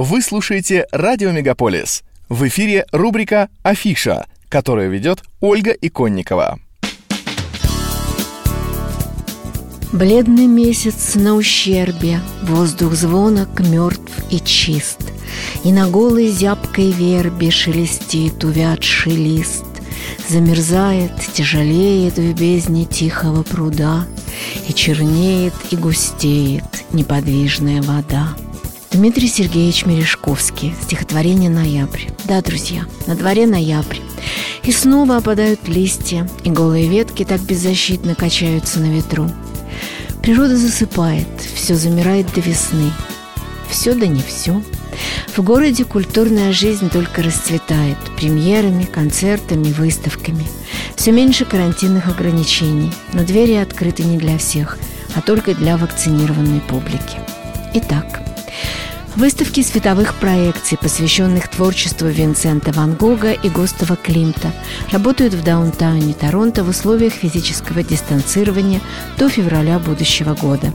Вы слушаете «Радио Мегаполис». В эфире рубрика «Афиша», которую ведет Ольга Иконникова. Бледный месяц на ущербе, Воздух звонок мертв и чист, И на голой зябкой вербе Шелестит увядший лист. Замерзает, тяжелеет в бездне тихого пруда, И чернеет и густеет неподвижная вода. Дмитрий Сергеевич Мережковский. Стихотворение «Ноябрь». Да, друзья, на дворе ноябрь. И снова опадают листья, и голые ветки так беззащитно качаются на ветру. Природа засыпает, все замирает до весны. Все да не все. В городе культурная жизнь только расцветает премьерами, концертами, выставками. Все меньше карантинных ограничений, но двери открыты не для всех, а только для вакцинированной публики. Итак, Выставки световых проекций, посвященных творчеству Винсента Ван Гога и Густава Климта, работают в даунтауне Торонто в условиях физического дистанцирования до февраля будущего года.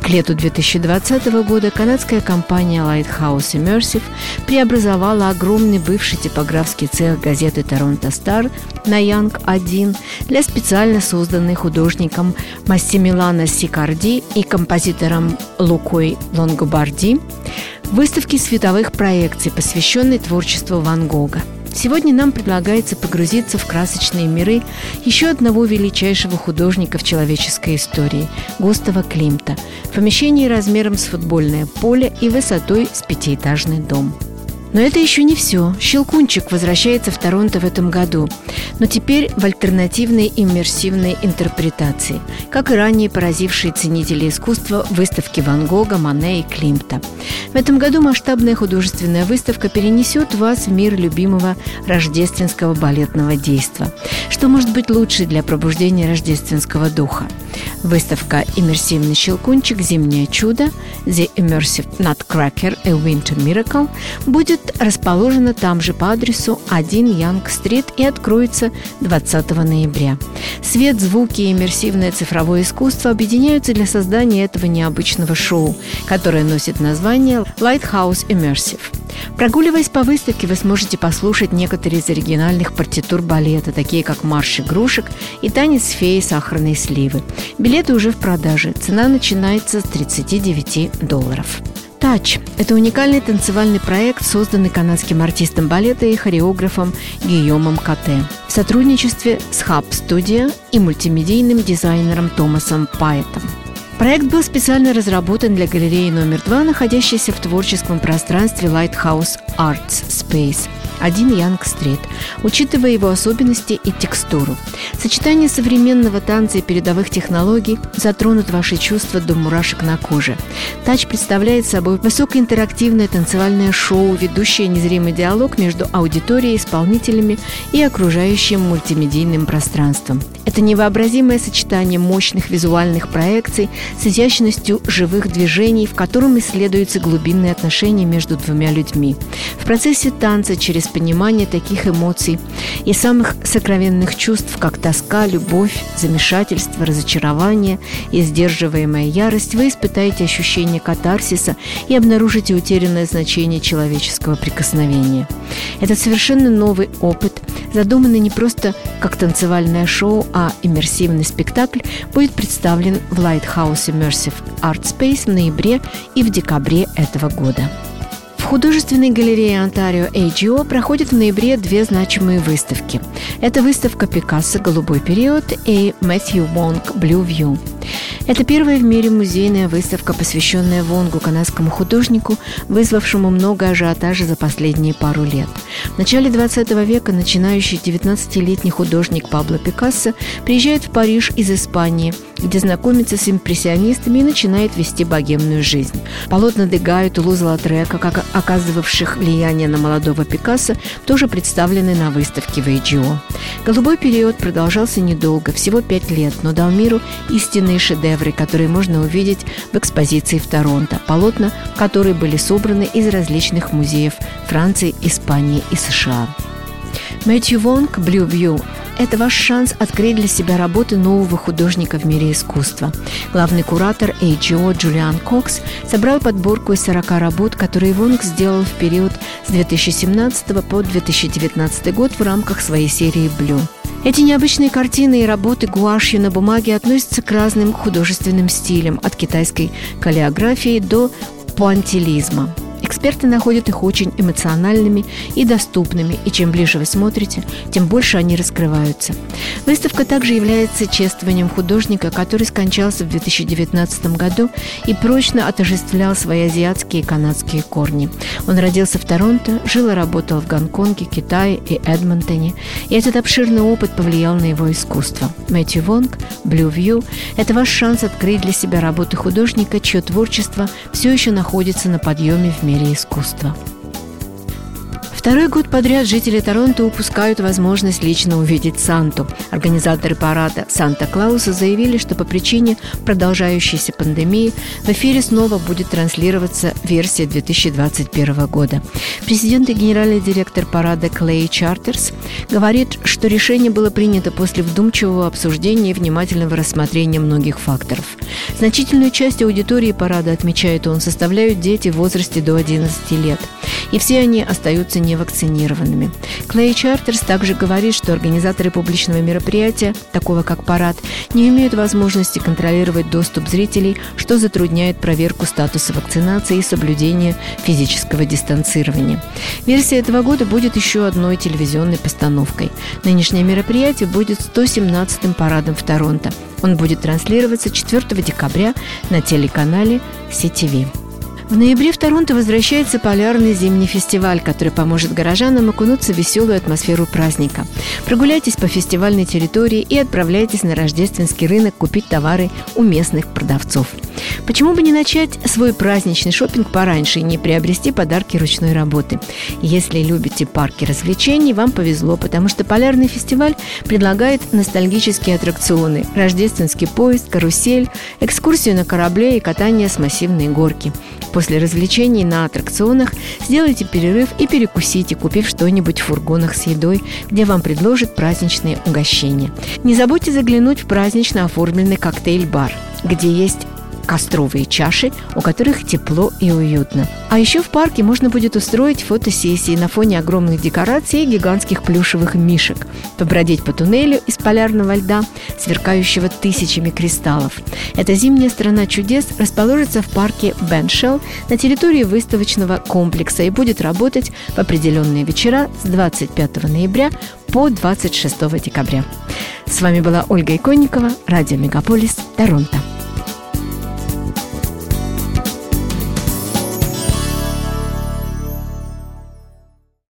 К лету 2020 года канадская компания Lighthouse Immersive преобразовала огромный бывший типографский цех газеты «Торонто Стар» на Янг-1 для специально созданной художником Массимилана Сикарди и композитором Лукой Лонгобарди выставки световых проекций, посвященной творчеству Ван Гога. Сегодня нам предлагается погрузиться в красочные миры еще одного величайшего художника в человеческой истории – Густава Климта, в помещении размером с футбольное поле и высотой с пятиэтажный дом – но это еще не все. «Щелкунчик» возвращается в Торонто в этом году, но теперь в альтернативной иммерсивной интерпретации, как и ранее поразившие ценители искусства выставки Ван Гога, Мане и Климта. В этом году масштабная художественная выставка перенесет вас в мир любимого рождественского балетного действа. Что может быть лучше для пробуждения рождественского духа? Выставка «Иммерсивный щелкунчик. Зимнее чудо» «The Immersive Nutcracker A Winter Miracle» будет расположена там же по адресу 1 Янг-стрит и откроется 20 ноября. Свет, звуки и иммерсивное цифровое искусство объединяются для создания этого необычного шоу, которое носит название Lighthouse Immersive. Прогуливаясь по выставке, вы сможете послушать некоторые из оригинальных партитур балета, такие как «Марш игрушек» и «Танец феи сахарной сливы». Билеты уже в продаже. Цена начинается с 39 долларов. «Тач» – это уникальный танцевальный проект, созданный канадским артистом балета и хореографом Гийомом Кате в сотрудничестве с Hub Studio и мультимедийным дизайнером Томасом Пайтом. Проект был специально разработан для галереи номер два, находящейся в творческом пространстве Lighthouse Arts Space – 1 Янг-стрит, учитывая его особенности и текстуру. Сочетание современного танца и передовых технологий затронут ваши чувства до мурашек на коже. Тач представляет собой высокоинтерактивное танцевальное шоу, ведущее незримый диалог между аудиторией, исполнителями и окружающим мультимедийным пространством. Это невообразимое сочетание мощных визуальных проекций с изящностью живых движений, в котором исследуются глубинные отношения между двумя людьми. В процессе танца через понимание таких эмоций и самых сокровенных чувств, как тоска, любовь, замешательство, разочарование и сдерживаемая ярость, вы испытаете ощущение катарсиса и обнаружите утерянное значение человеческого прикосновения. Это совершенно новый опыт, задуманный не просто как танцевальное шоу, а иммерсивный спектакль, будет представлен в Lighthouse Immersive Art Space в ноябре и в декабре этого года. Художественной галерее Онтарио AGO проходят в ноябре две значимые выставки. Это выставка Пикассо «Голубой период» и Мэтью Вонг «Blue View». Это первая в мире музейная выставка, посвященная Вонгу, канадскому художнику, вызвавшему много ажиотажа за последние пару лет. В начале 20 века начинающий 19-летний художник Пабло Пикассо приезжает в Париж из Испании, где знакомится с импрессионистами и начинает вести богемную жизнь. Полотна Дега и Тулуза Латрека, как оказывавших влияние на молодого Пикассо, тоже представлены на выставке в AGO. Голубой период продолжался недолго, всего пять лет, но дал миру истинные шедевры шедевры, которые можно увидеть в экспозиции в Торонто, полотна, которые были собраны из различных музеев Франции, Испании и США. Мэтью Вонг «Blue View» это ваш шанс открыть для себя работы нового художника в мире искусства. Главный куратор AGO Джулиан Кокс собрал подборку из 40 работ, которые Вонг сделал в период с 2017 по 2019 год в рамках своей серии «Блю». Эти необычные картины и работы гуашью на бумаге относятся к разным художественным стилям, от китайской каллиографии до пуантилизма. Эксперты находят их очень эмоциональными и доступными, и чем ближе вы смотрите, тем больше они раскрываются. Выставка также является чествованием художника, который скончался в 2019 году и прочно отождествлял свои азиатские и канадские корни. Он родился в Торонто, жил и работал в Гонконге, Китае и Эдмонтоне, и этот обширный опыт повлиял на его искусство. Мэтью Вонг, Blue View – это ваш шанс открыть для себя работы художника, чье творчество все еще находится на подъеме в мире мире искусства. Второй год подряд жители Торонто упускают возможность лично увидеть Санту. Организаторы парада Санта-Клауса заявили, что по причине продолжающейся пандемии в эфире снова будет транслироваться версия 2021 года. Президент и генеральный директор парада Клей Чартерс говорит, что решение было принято после вдумчивого обсуждения и внимательного рассмотрения многих факторов. Значительную часть аудитории парада, отмечает он, составляют дети в возрасте до 11 лет. И все они остаются не вакцинированными. Клей Чартерс также говорит, что организаторы публичного мероприятия, такого как парад, не имеют возможности контролировать доступ зрителей, что затрудняет проверку статуса вакцинации и соблюдение физического дистанцирования. Версия этого года будет еще одной телевизионной постановкой. Нынешнее мероприятие будет 117-м парадом в Торонто. Он будет транслироваться 4 декабря на телеканале CTV. В ноябре в Торонто возвращается полярный зимний фестиваль, который поможет горожанам окунуться в веселую атмосферу праздника. Прогуляйтесь по фестивальной территории и отправляйтесь на рождественский рынок купить товары у местных продавцов. Почему бы не начать свой праздничный шопинг пораньше и не приобрести подарки ручной работы? Если любите парки развлечений, вам повезло, потому что Полярный фестиваль предлагает ностальгические аттракционы, рождественский поезд, карусель, экскурсию на корабле и катание с массивной горки. После развлечений на аттракционах сделайте перерыв и перекусите, купив что-нибудь в фургонах с едой, где вам предложат праздничные угощения. Не забудьте заглянуть в празднично оформленный коктейль-бар, где есть костровые чаши, у которых тепло и уютно. А еще в парке можно будет устроить фотосессии на фоне огромных декораций и гигантских плюшевых мишек, побродить по туннелю из полярного льда, сверкающего тысячами кристаллов. Эта зимняя страна чудес расположится в парке Беншелл на территории выставочного комплекса и будет работать в определенные вечера с 25 ноября по 26 декабря. С вами была Ольга Иконникова, радио «Мегаполис», Торонто.